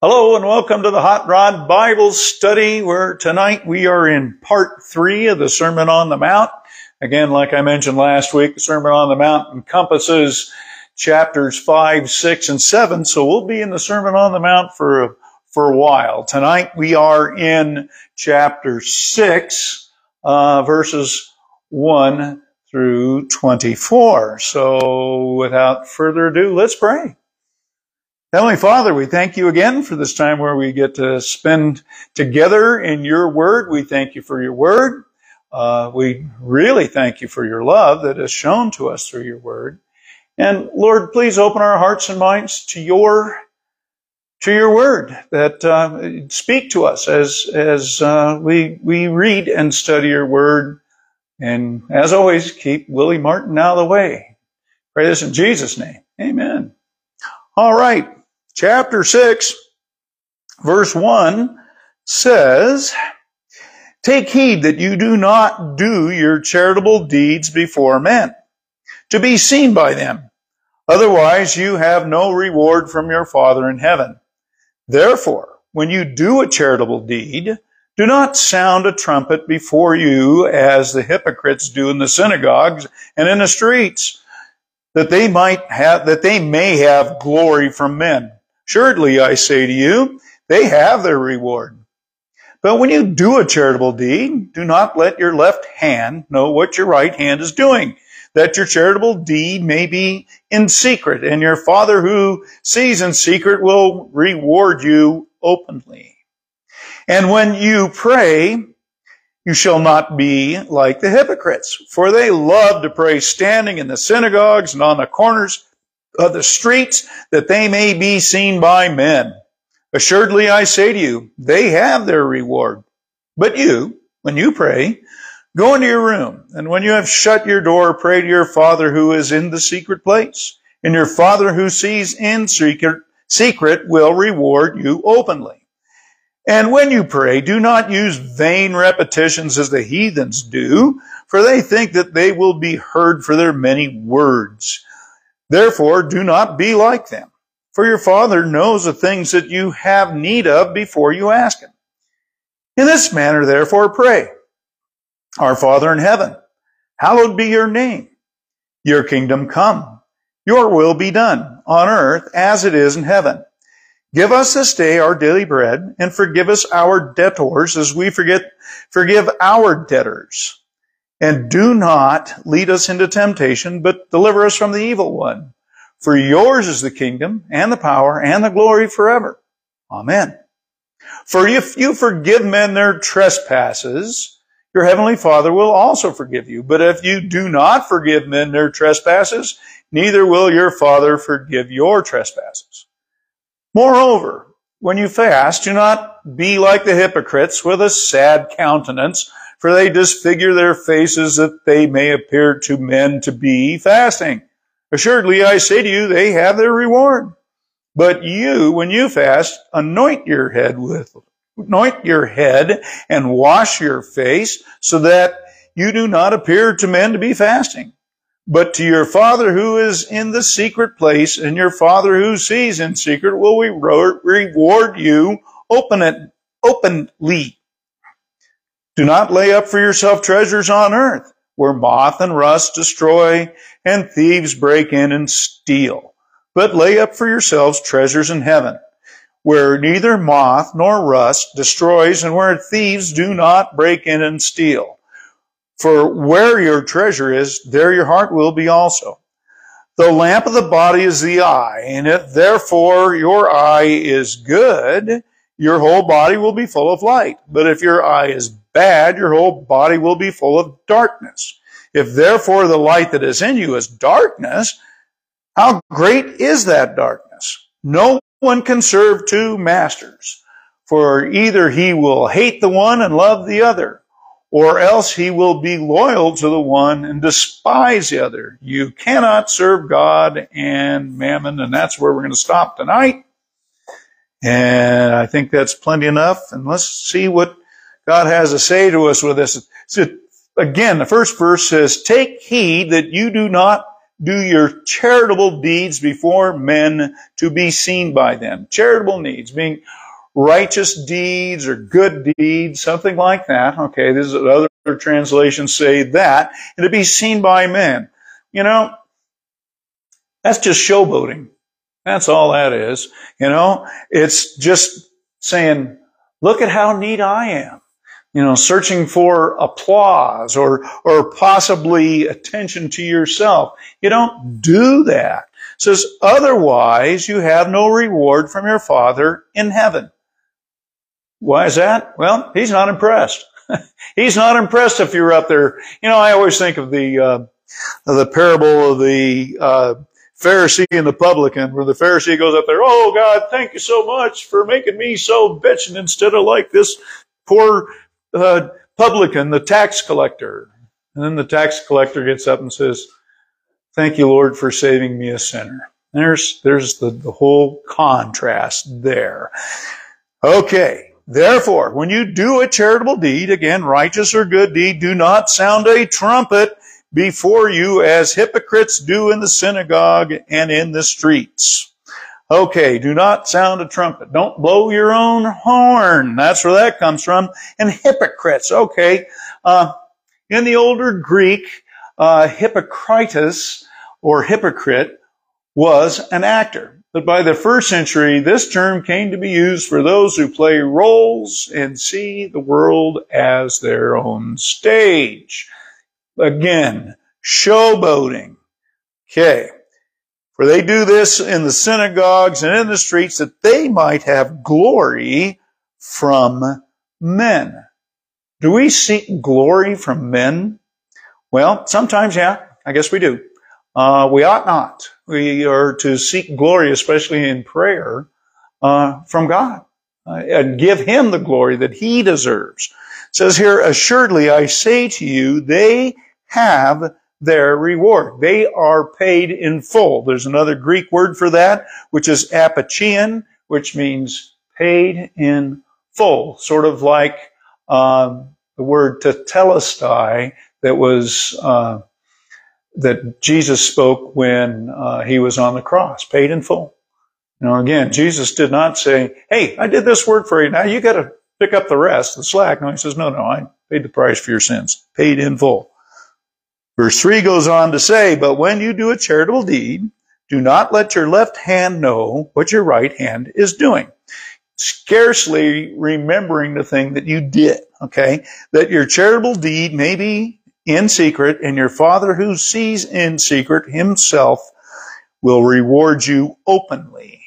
Hello and welcome to the Hot Rod Bible Study where tonight we are in part three of the Sermon on the Mount. Again, like I mentioned last week, the Sermon on the Mount encompasses chapters five, six, and seven. So we'll be in the Sermon on the Mount for, for a while. Tonight we are in chapter six, uh, verses one through 24. So without further ado, let's pray. Heavenly Father, we thank you again for this time where we get to spend together in your word. We thank you for your word. Uh, we really thank you for your love that is shown to us through your word. And Lord, please open our hearts and minds to your to your word that uh, speak to us as as uh, we we read and study your word. And as always, keep Willie Martin out of the way. Pray this in Jesus' name. Amen. All right chapter 6, verse 1 says, Take heed that you do not do your charitable deeds before men, to be seen by them. Otherwise you have no reward from your Father in heaven. Therefore, when you do a charitable deed, do not sound a trumpet before you as the hypocrites do in the synagogues and in the streets, that they might have, that they may have glory from men. Surely, I say to you, they have their reward. But when you do a charitable deed, do not let your left hand know what your right hand is doing, that your charitable deed may be in secret, and your Father who sees in secret will reward you openly. And when you pray, you shall not be like the hypocrites, for they love to pray standing in the synagogues and on the corners of the streets that they may be seen by men. Assuredly, I say to you, they have their reward. But you, when you pray, go into your room, and when you have shut your door, pray to your Father who is in the secret place. And your Father who sees in secret, secret will reward you openly. And when you pray, do not use vain repetitions as the heathens do, for they think that they will be heard for their many words. Therefore, do not be like them, for your Father knows the things that you have need of before you ask Him. In this manner, therefore, pray. Our Father in heaven, hallowed be your name. Your kingdom come. Your will be done on earth as it is in heaven. Give us this day our daily bread and forgive us our debtors as we forget, forgive our debtors and do not lead us into temptation, but deliver us from the evil one. For yours is the kingdom and the power and the glory forever. Amen. For if you forgive men their trespasses, your heavenly Father will also forgive you. But if you do not forgive men their trespasses, neither will your Father forgive your trespasses. Moreover, when you fast, do not be like the hypocrites with a sad countenance, for they disfigure their faces that they may appear to men to be fasting. Assuredly, I say to you, they have their reward. But you, when you fast, anoint your head with, anoint your head and wash your face so that you do not appear to men to be fasting, but to your Father who is in the secret place, and your Father who sees in secret will reward you open openly. Do not lay up for yourself treasures on earth where moth and rust destroy and thieves break in and steal. But lay up for yourselves treasures in heaven where neither moth nor rust destroys and where thieves do not break in and steal. For where your treasure is, there your heart will be also. The lamp of the body is the eye, and if therefore your eye is good, your whole body will be full of light. But if your eye is bad, your whole body will be full of darkness. If therefore the light that is in you is darkness, how great is that darkness? No one can serve two masters, for either he will hate the one and love the other, or else he will be loyal to the one and despise the other. You cannot serve God and mammon, and that's where we're going to stop tonight. And I think that's plenty enough. And let's see what God has to say to us with this. So again, the first verse says, take heed that you do not do your charitable deeds before men to be seen by them. Charitable needs, being righteous deeds or good deeds, something like that. Okay, this is other translations say that, and to be seen by men. You know, that's just showboating. That's all that is. You know, it's just saying, look at how neat I am. You know, searching for applause or, or possibly attention to yourself. You don't do that. It says, otherwise you have no reward from your Father in heaven. Why is that? Well, he's not impressed. he's not impressed if you're up there. You know, I always think of the, uh, the parable of the, uh, Pharisee and the publican, where the Pharisee goes up there, Oh God, thank you so much for making me so bitching instead of like this poor uh, publican, the tax collector. And then the tax collector gets up and says, Thank you, Lord, for saving me a sinner. There's, there's the, the whole contrast there. Okay. Therefore, when you do a charitable deed, again, righteous or good deed, do not sound a trumpet before you as hypocrites do in the synagogue and in the streets. Okay, do not sound a trumpet. Don't blow your own horn. That's where that comes from. And hypocrites. Okay, uh, in the older Greek, uh, Hypocritus or hypocrite was an actor. But by the first century, this term came to be used for those who play roles and see the world as their own stage. Again, showboating. Okay. For they do this in the synagogues and in the streets that they might have glory from men. Do we seek glory from men? Well, sometimes, yeah, I guess we do. Uh, we ought not. We are to seek glory, especially in prayer, uh, from God uh, and give Him the glory that He deserves. It says here, assuredly I say to you, they have their reward. They are paid in full. There's another Greek word for that, which is apachein, which means paid in full, sort of like um, the word tetelestai that was uh, that Jesus spoke when uh, he was on the cross, paid in full. Now again, Jesus did not say, "Hey, I did this work for you. Now you got to pick up the rest, the slack." No, he says, "No, no, I paid the price for your sins, paid in full." Verse 3 goes on to say, But when you do a charitable deed, do not let your left hand know what your right hand is doing. Scarcely remembering the thing that you did, okay? That your charitable deed may be in secret, and your Father who sees in secret himself will reward you openly.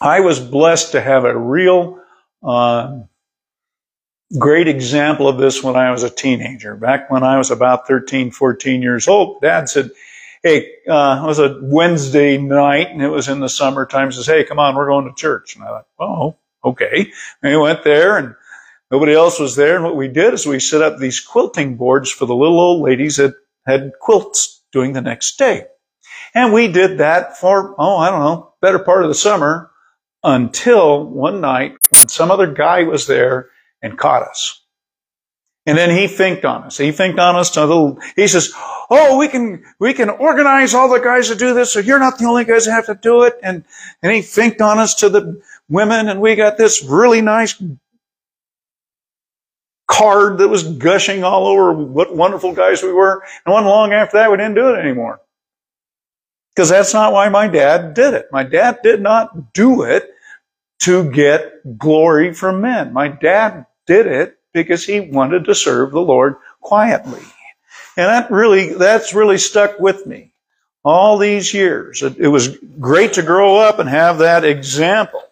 I was blessed to have a real uh, great example of this when I was a teenager. Back when I was about 13, 14 years old, dad said, Hey, uh, it was a Wednesday night and it was in the summertime. Says, Hey, come on, we're going to church. And I thought, Oh, okay. And we went there and nobody else was there. And what we did is we set up these quilting boards for the little old ladies that had quilts doing the next day. And we did that for, oh, I don't know, better part of the summer until one night when some other guy was there and caught us. And then he finked on us. He finked on us to the, he says, Oh, we can, we can organize all the guys to do this, so you're not the only guys that have to do it. And, and he finked on us to the women, and we got this really nice card that was gushing all over what wonderful guys we were. And one long after that, we didn't do it anymore. Because that's not why my dad did it. My dad did not do it to get glory from men. My dad did it because he wanted to serve the Lord quietly. And that really, that's really stuck with me all these years. It, it was great to grow up and have that example.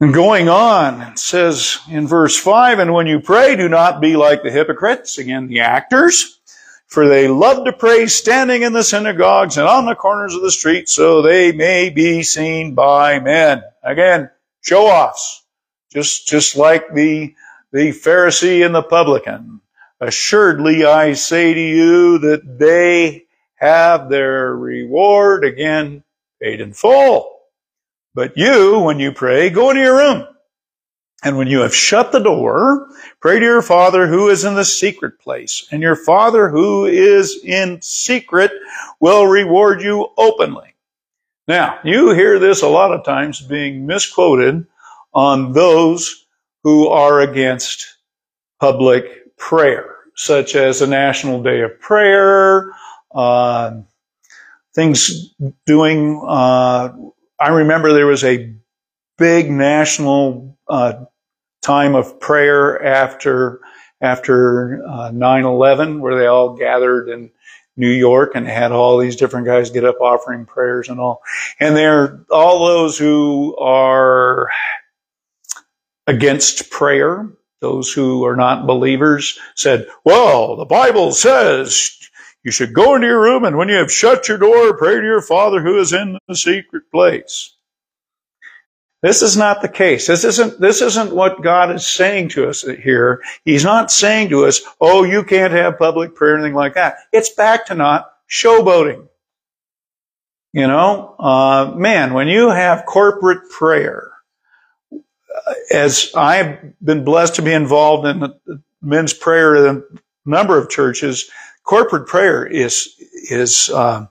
And going on, it says in verse 5, and when you pray, do not be like the hypocrites, again, the actors, for they love to pray standing in the synagogues and on the corners of the streets so they may be seen by men. Again, show offs. Just, just like the, the Pharisee and the publican. Assuredly I say to you that they have their reward again paid in full. But you, when you pray, go into your room And when you have shut the door, pray to your Father who is in the secret place. And your Father who is in secret will reward you openly. Now, you hear this a lot of times being misquoted on those who are against public prayer, such as the National Day of Prayer, uh, things doing, uh, I remember there was a big national uh, time of prayer after after uh, 9/11, where they all gathered in New York and had all these different guys get up offering prayers and all. And there, all those who are against prayer, those who are not believers, said, "Well, the Bible says." You should go into your room and when you have shut your door, pray to your Father who is in the secret place. This is not the case. This isn't, this isn't what God is saying to us here. He's not saying to us, oh, you can't have public prayer or anything like that. It's back to not showboating. You know, uh, man, when you have corporate prayer, as I've been blessed to be involved in men's prayer in a number of churches, corporate prayer is is uh,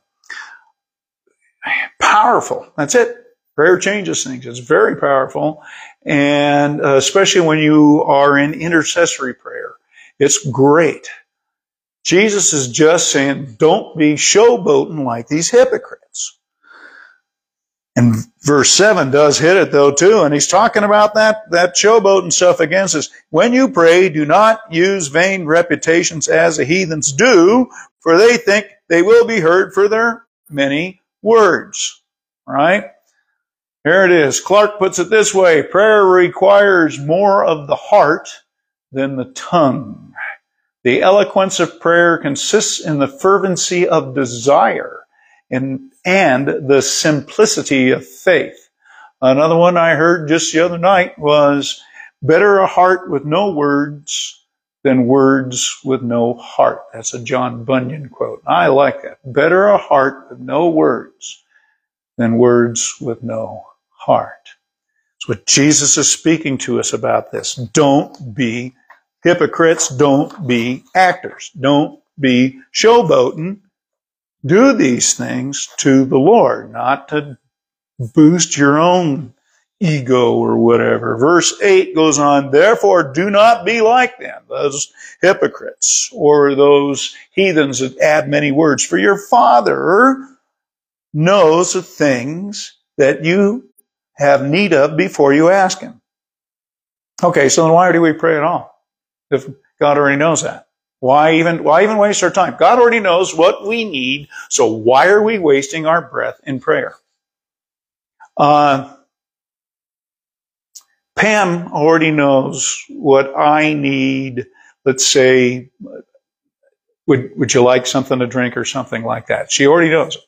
powerful. That's it. Prayer changes things. It's very powerful. And uh, especially when you are in intercessory prayer, it's great. Jesus is just saying, don't be showboating like these hypocrites. And verse 7 does hit it though too, and he's talking about that, that showboating stuff against us. When you pray, do not use vain reputations as the heathens do, for they think they will be heard for their many words. Right? Here it is. Clark puts it this way. Prayer requires more of the heart than the tongue. The eloquence of prayer consists in the fervency of desire and, and the simplicity of faith. Another one I heard just the other night was better a heart with no words than words with no heart. That's a John Bunyan quote. I like that. Better a heart with no words than words with no heart. It's what Jesus is speaking to us about this. Don't be hypocrites. Don't be actors. Don't be showboating. Do these things to the Lord, not to boost your own ego or whatever. Verse 8 goes on, therefore do not be like them, those hypocrites or those heathens that add many words. For your Father knows the things that you have need of before you ask Him. Okay, so then why do we pray at all? If God already knows that. Why even, why even waste our time? God already knows what we need, so why are we wasting our breath in prayer? Uh, Pam already knows what I need. Let's say, would, would you like something to drink or something like that? She already knows it.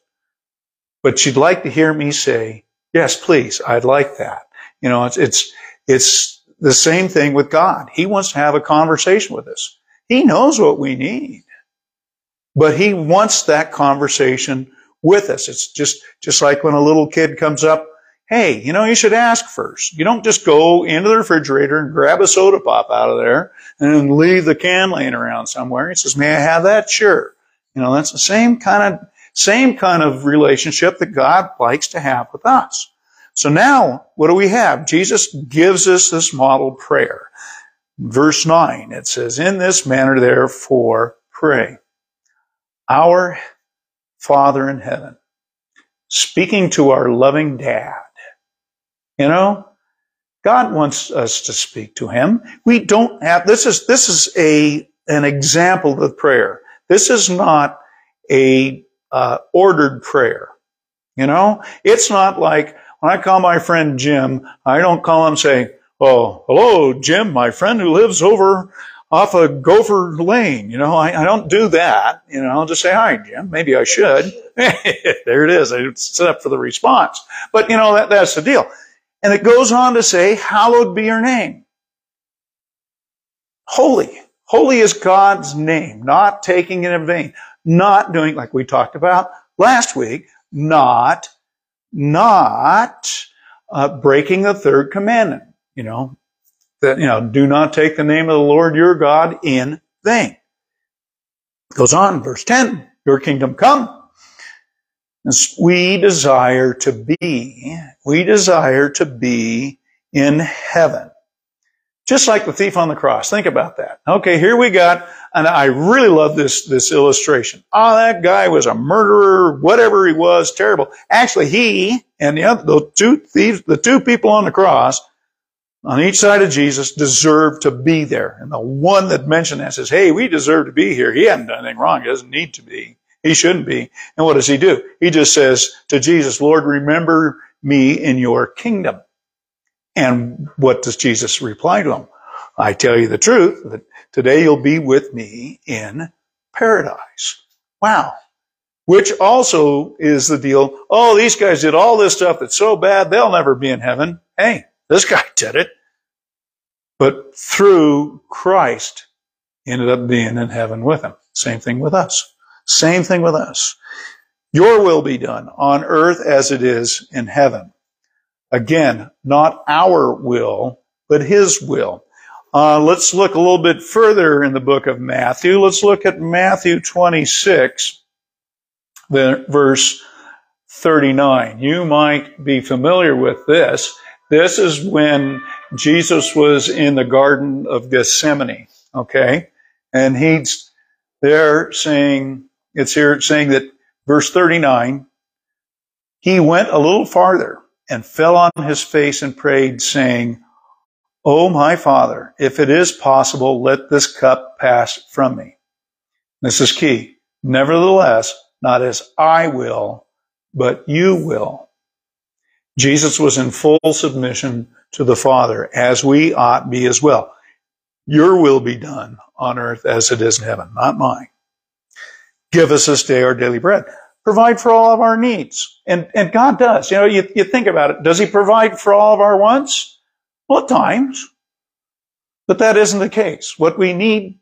But she'd like to hear me say, Yes, please. I'd like that. You know, it's, it's, it's the same thing with God. He wants to have a conversation with us. He knows what we need, but he wants that conversation with us. It's just, just like when a little kid comes up, Hey, you know, you should ask first. You don't just go into the refrigerator and grab a soda pop out of there and leave the can laying around somewhere. He says, may I have that? Sure. You know, that's the same kind of same kind of relationship that God likes to have with us. So now, what do we have? Jesus gives us this model prayer. Verse 9, it says, In this manner, therefore, pray. Our Father in heaven, speaking to our loving dad. You know, God wants us to speak to him. We don't have, this is, this is a, an example of prayer. This is not a uh, ordered prayer. You know, it's not like when I call my friend Jim, I don't call him say, "Oh, hello, Jim, my friend who lives over off of Gopher Lane." You know, I, I don't do that. You know, I'll just say, "Hi, Jim." Maybe I should. there it is. I set up for the response. But you know, that, that's the deal. And it goes on to say, "Hallowed be your name." Holy. Holy is God's name, not taking it in vain not doing, like we talked about last week, not, not uh, breaking the third commandment. You know, that, you know, do not take the name of the Lord your God in vain. Goes on, verse 10, your kingdom come. We desire to be, we desire to be in heaven. Just like the thief on the cross. Think about that. Okay, here we got, and I really love this, this illustration. Oh, that guy was a murderer, whatever he was, terrible. Actually, he and the other, the two thieves, the two people on the cross, on each side of Jesus deserve to be there. And the one that mentioned that says, hey, we deserve to be here. He hasn't done anything wrong. He doesn't need to be. He shouldn't be. And what does he do? He just says to Jesus, Lord, remember me in your kingdom. And what does Jesus reply to him? I tell you the truth that today you'll be with me in paradise. Wow. Which also is the deal. Oh, these guys did all this stuff that's so bad, they'll never be in heaven. Hey, this guy did it. But through Christ, ended up being in heaven with him. Same thing with us. Same thing with us. Your will be done on earth as it is in heaven. Again, not our will, but His will. Uh, let's look a little bit further in the book of Matthew. Let's look at Matthew 26, verse 39. You might be familiar with this. This is when Jesus was in the Garden of Gethsemane, okay? And he's there saying, it's here saying that verse 39, he went a little farther and fell on his face and prayed, saying, O my Father, if it is possible, let this cup pass from me. This is key. Nevertheless, not as I will, but you will. Jesus was in full submission to the Father, as we ought be as well. Your will be done on earth as it is in heaven, not mine. Give us this day our daily bread provide for all of our needs. And, and God does. You know, you, you think about it. Does He provide for all of our wants? Well, at times. But that isn't the case. What we need,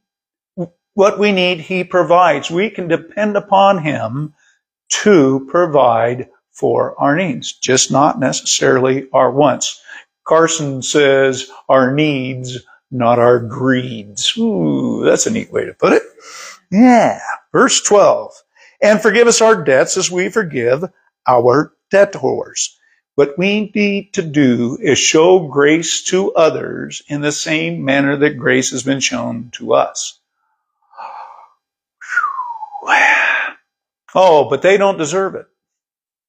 what we need, He provides. We can depend upon Him to provide for our needs, just not necessarily our wants. Carson says our needs, not our greeds. Ooh, that's a neat way to put it. Yeah. Verse 12 and forgive us our debts as we forgive our debtors. What we need to do is show grace to others in the same manner that grace has been shown to us. Oh, but they don't deserve it.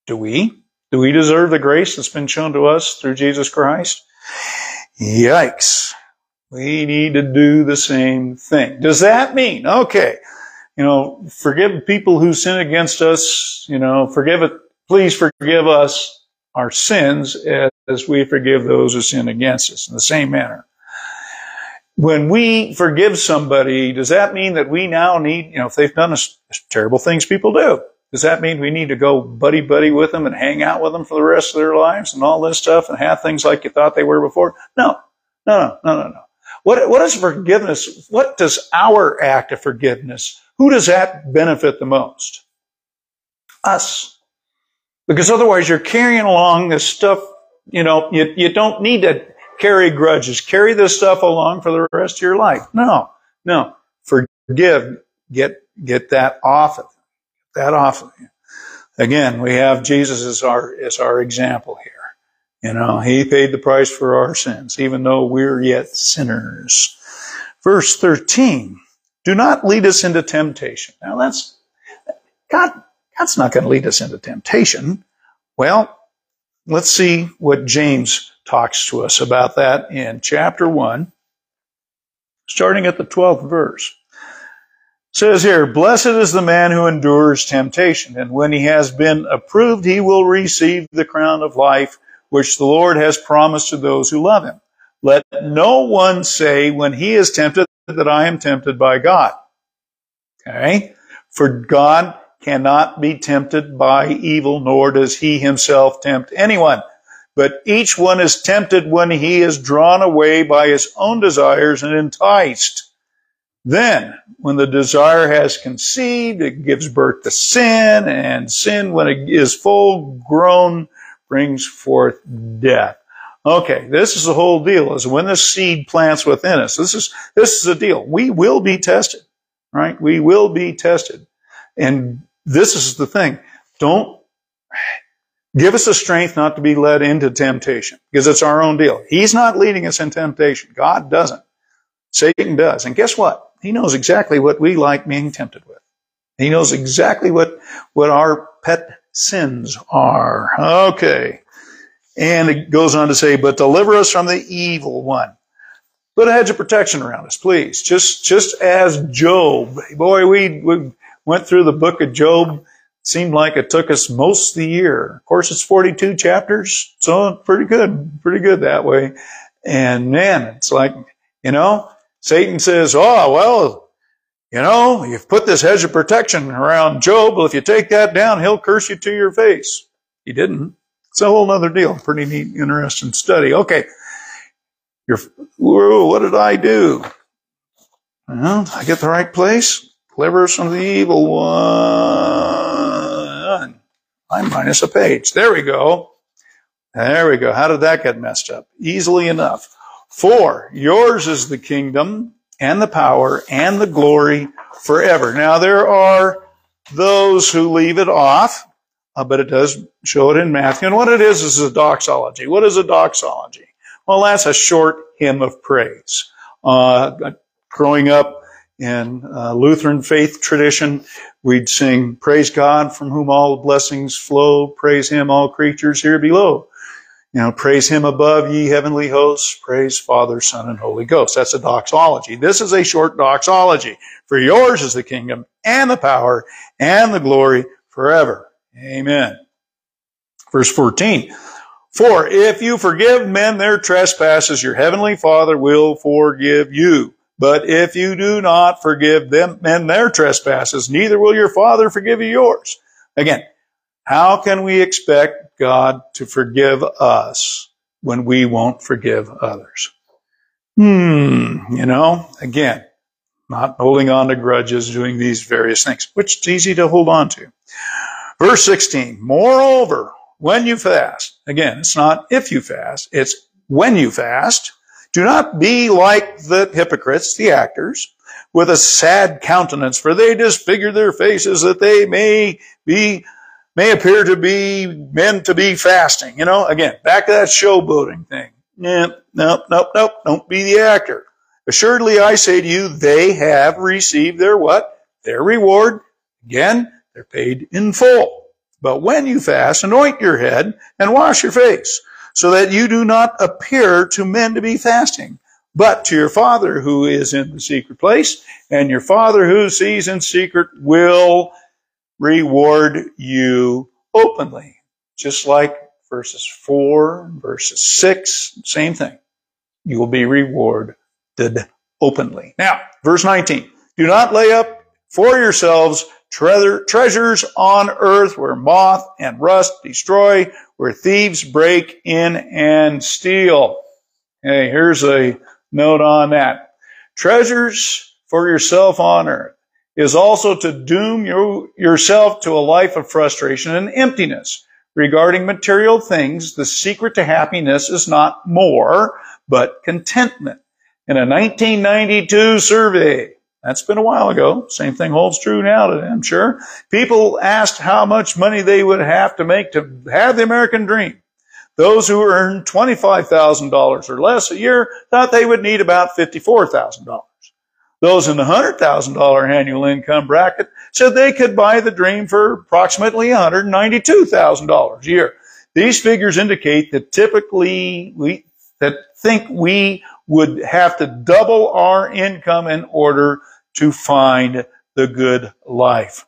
Do we? Do we deserve the grace that's been shown to us through Jesus Christ? Yikes. We need to do the same thing. Does that mean, okay, you know, forgive people who sin against us, you know, forgive it, please forgive us our sins as we forgive those who sin against us in the same manner. When we forgive somebody, does that mean that we now need, you know, if they've done a, terrible things people do, does that mean we need to go buddy buddy with them and hang out with them for the rest of their lives and all this stuff and have things like you thought they were before? No, no, no, no, no. What, what is forgiveness? What does our act of forgiveness who does that benefit the most? Us. Because otherwise you're carrying along this stuff, you know, you, you don't need to carry grudges. Carry this stuff along for the rest of your life. No, no. Forgive. Get, get that off of you. That off of you. Again, we have Jesus as our, as our example here. You know, He paid the price for our sins, even though we're yet sinners. Verse 13. Do not lead us into temptation. Now that's, God, God's not going to lead us into temptation. Well, let's see what James talks to us about that in chapter 1, starting at the 12th verse. It says here, Blessed is the man who endures temptation, and when he has been approved, he will receive the crown of life which the Lord has promised to those who love him. Let no one say when he is tempted, that I am tempted by God. Okay? For God cannot be tempted by evil, nor does he himself tempt anyone. But each one is tempted when he is drawn away by his own desires and enticed. Then, when the desire has conceived, it gives birth to sin, and sin, when it is full grown, brings forth death. Okay, this is the whole deal. Is when the seed plants within us. This is this is the deal. We will be tested, right? We will be tested, and this is the thing. Don't give us the strength not to be led into temptation because it's our own deal. He's not leading us in temptation. God doesn't. Satan does, and guess what? He knows exactly what we like being tempted with. He knows exactly what what our pet sins are. Okay. And it goes on to say, but deliver us from the evil one. Put a hedge of protection around us, please. Just, just as Job. Boy, we, we went through the book of Job. Seemed like it took us most of the year. Of course, it's 42 chapters, so pretty good, pretty good that way. And man, it's like, you know, Satan says, oh, well, you know, you've put this hedge of protection around Job. Well, if you take that down, he'll curse you to your face. He didn't. It's a whole other deal. Pretty neat, interesting study. Okay. You're, whoa, what did I do? Well, I get the right place? Deliver us from the evil one. I minus a page. There we go. There we go. How did that get messed up? Easily enough. For yours is the kingdom and the power and the glory forever. Now there are those who leave it off uh, but it does show it in Matthew. And what it is is a doxology. What is a doxology? Well, that's a short hymn of praise. Uh, growing up in uh, Lutheran faith tradition, we'd sing, Praise God from whom all blessings flow, praise Him, all creatures here below. You know, praise Him above, ye heavenly hosts, praise Father, Son, and Holy Ghost. That's a doxology. This is a short doxology. For yours is the kingdom and the power and the glory forever. Amen. Verse 14. For if you forgive men their trespasses, your heavenly Father will forgive you. But if you do not forgive them and their trespasses, neither will your Father forgive you yours. Again, how can we expect God to forgive us when we won't forgive others? Hmm, you know, again, not holding on to grudges, doing these various things, which is easy to hold on to. Verse 16, moreover, when you fast, again, it's not if you fast, it's when you fast, do not be like the hypocrites, the actors, with a sad countenance, for they disfigure their faces that they may be, may appear to be men to be fasting. You know, again, back to that showboating thing. Nope, nope, nope, nope, don't be the actor. Assuredly, I say to you, they have received their what? Their reward. Again, they're paid in full. But when you fast, anoint your head and wash your face, so that you do not appear to men to be fasting, but to your Father who is in the secret place, and your Father who sees in secret will reward you openly. Just like verses 4, verses 6, same thing. You will be rewarded openly. Now, verse 19. Do not lay up for yourselves treasures on earth where moth and rust destroy, where thieves break in and steal. Hey, here's a note on that. Treasures for yourself on earth is also to doom you, yourself to a life of frustration and emptiness. Regarding material things, the secret to happiness is not more, but contentment. In a 1992 survey, that's been a while ago. Same thing holds true now I'm sure. People asked how much money they would have to make to have the American dream. Those who earned $25,000 or less a year thought they would need about $54,000. Those in the $100,000 annual income bracket said they could buy the dream for approximately $192,000 a year. These figures indicate that typically we that think we would have to double our income in order to find the good life.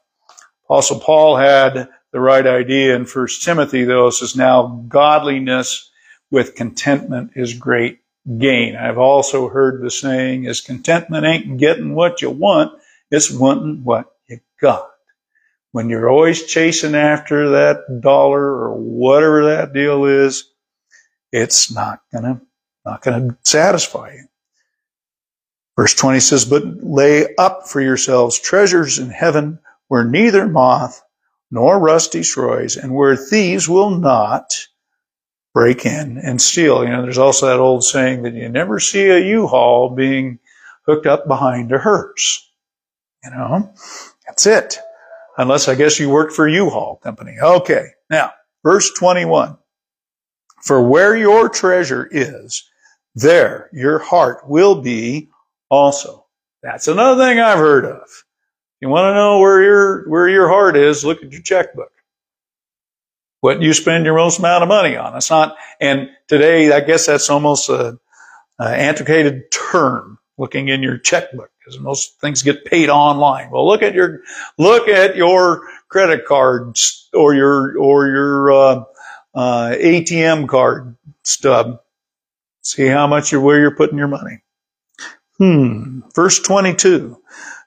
Apostle Paul had the right idea in 1 Timothy, though, says now godliness with contentment is great gain. I've also heard the saying is contentment ain't getting what you want, it's wanting what you got. When you're always chasing after that dollar or whatever that deal is, it's not gonna, not gonna satisfy you. Verse 20 says, But lay up for yourselves treasures in heaven where neither moth nor rust destroys, and where thieves will not break in and steal. You know, there's also that old saying that you never see a U-Haul being hooked up behind a hearse. You know, that's it. Unless I guess you worked for U-Haul company. Okay. Now, verse 21. For where your treasure is, there your heart will be also. That's another thing I've heard of. You want to know where your, where your heart is, look at your checkbook. What you spend your most amount of money on. It's not, and today I guess that's almost a, antiquated term, looking in your checkbook, because most things get paid online. Well, look at your, look at your credit cards or your, or your, uh, uh, ATM card stub. See how much you're, where you're putting your money. Hmm. Verse 22.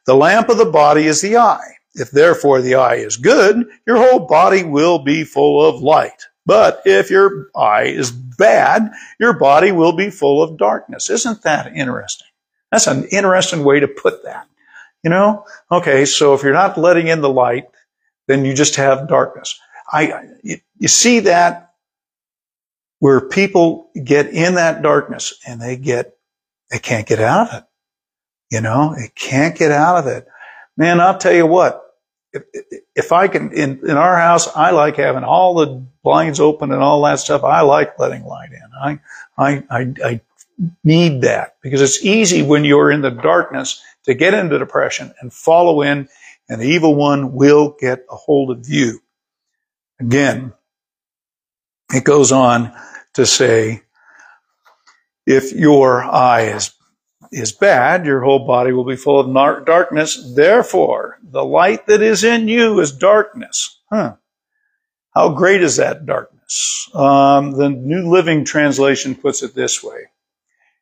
The lamp of the body is the eye. If therefore the eye is good, your whole body will be full of light. But if your eye is bad, your body will be full of darkness. Isn't that interesting? That's an interesting way to put that. You know? Okay, so if you're not letting in the light, then you just have darkness. I, you, you see that where people get in that darkness and they get, they can't get out of it. You know, it can't get out of it. Man, I'll tell you what, if, if I can, in, in our house, I like having all the blinds open and all that stuff. I like letting light in. I, I, I, I need that because it's easy when you're in the darkness to get into depression and follow in and the evil one will get a hold of you. Again, it goes on to say, if your eye is, is bad, your whole body will be full of darkness. Therefore, the light that is in you is darkness. Huh. How great is that darkness? Um, the New Living Translation puts it this way.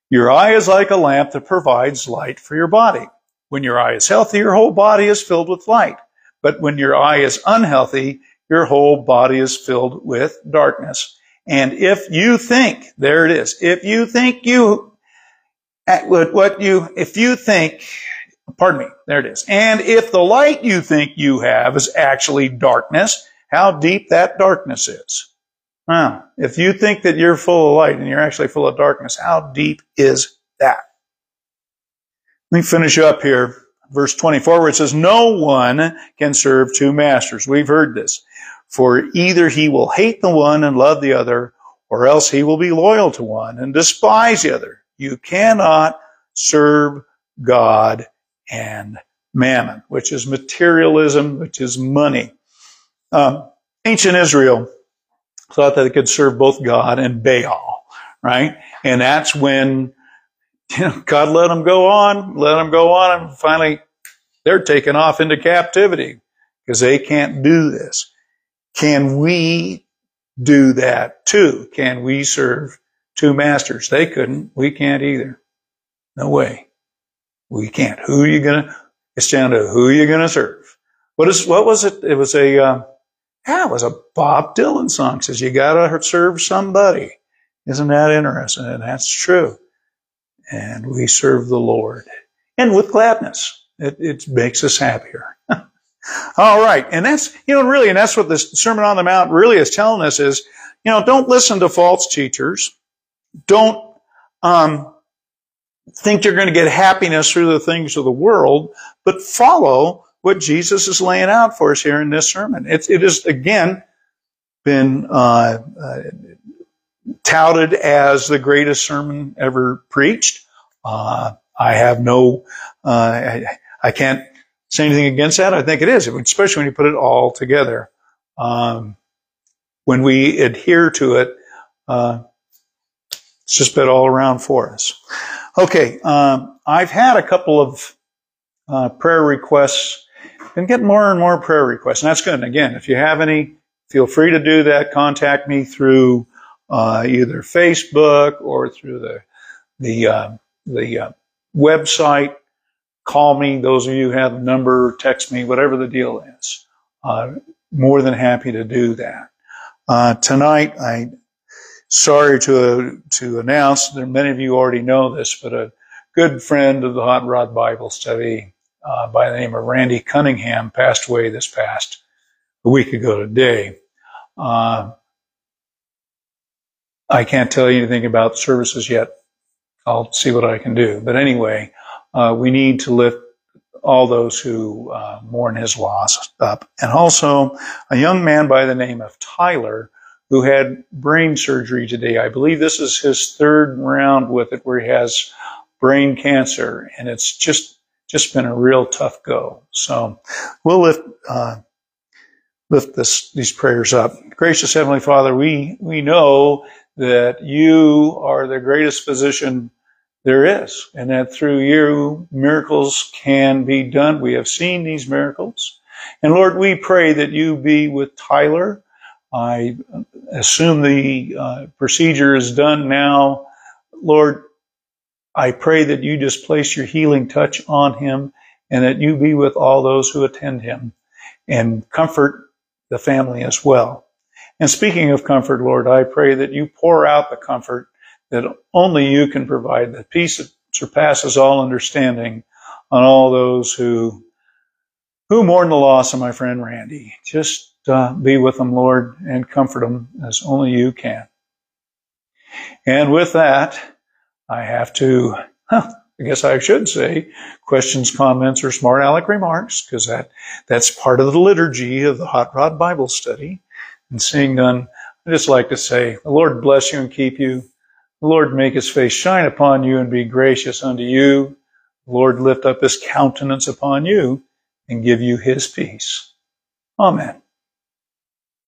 Your eye is like a lamp that provides light for your body. When your eye is healthy, your whole body is filled with light. But when your eye is unhealthy, your whole body is filled with darkness. And if you think, there it is, if you think you, what you, if you think, pardon me, there it is. And if the light you think you have is actually darkness, how deep that darkness is. Now, if you think that you're full of light and you're actually full of darkness, how deep is that? Let me finish up here. Verse 24 where it says, no one can serve two masters. We've heard this. For either he will hate the one and love the other, or else he will be loyal to one and despise the other. You cannot serve God and mammon, which is materialism, which is money. Um, ancient Israel thought that they could serve both God and Baal, right? And that's when you know, God let them go on, let them go on, and finally they're taken off into captivity because they can't do this. Can we do that too? Can we serve two masters? They couldn't. We can't either. No way. We can't. Who are you gonna? It's down to who are you gonna serve? What is? What was it? It was a. Uh, yeah, it was a Bob Dylan song. It says you gotta serve somebody. Isn't that interesting? And that's true. And we serve the Lord, and with gladness. It, it makes us happier. All right. And that's, you know, really, and that's what the Sermon on the Mount really is telling us is, you know, don't listen to false teachers. Don't, um, think you're going to get happiness through the things of the world, but follow what Jesus is laying out for us here in this sermon. It's, it is, again, been, uh, uh, touted as the greatest sermon ever preached. Uh, I have no, uh, I, I can't say anything against that. I think it is, especially when you put it all together. Um, when we adhere to it, uh, it's just been all around for us. Okay, um, I've had a couple of uh, prayer requests. Been getting more and more prayer requests, and that's good. And again, if you have any, feel free to do that. Contact me through uh, either Facebook or through the the uh, the uh, website call me. Those of you have a number, text me, whatever the deal is. Uh, more than happy to do that. Uh, tonight, I sorry to to announce that many of you already know this, but a good friend of the Hot Rod Bible Study uh, by the name of Randy Cunningham passed away this past a week ago today. Uh, I can't tell you anything about services yet. I'll see what I can do. But anyway, uh, we need to lift all those who uh, mourn his loss up. And also a young man by the name of Tyler who had brain surgery today. I believe this is his third round with it where he has brain cancer and it's just, just been a real tough go. So we'll lift, uh, lift this, these prayers up. Gracious Heavenly Father, we, we know that you are the greatest physician there is, and that through you miracles can be done. We have seen these miracles. And Lord, we pray that you be with Tyler. I assume the uh, procedure is done now. Lord, I pray that you just place your healing touch on him and that you be with all those who attend him and comfort the family as well. And speaking of comfort, Lord, I pray that you pour out the comfort that only you can provide, the peace that surpasses all understanding on all those who who mourn the loss of my friend Randy. Just uh, be with them, Lord, and comfort them as only you can. And with that, I have to, huh, I guess I should say, questions, comments, or smart aleck remarks, because that, that's part of the liturgy of the Hot Rod Bible study. And seeing none, I just like to say, the Lord bless you and keep you. The Lord make his face shine upon you and be gracious unto you. The Lord lift up his countenance upon you and give you his peace. Amen.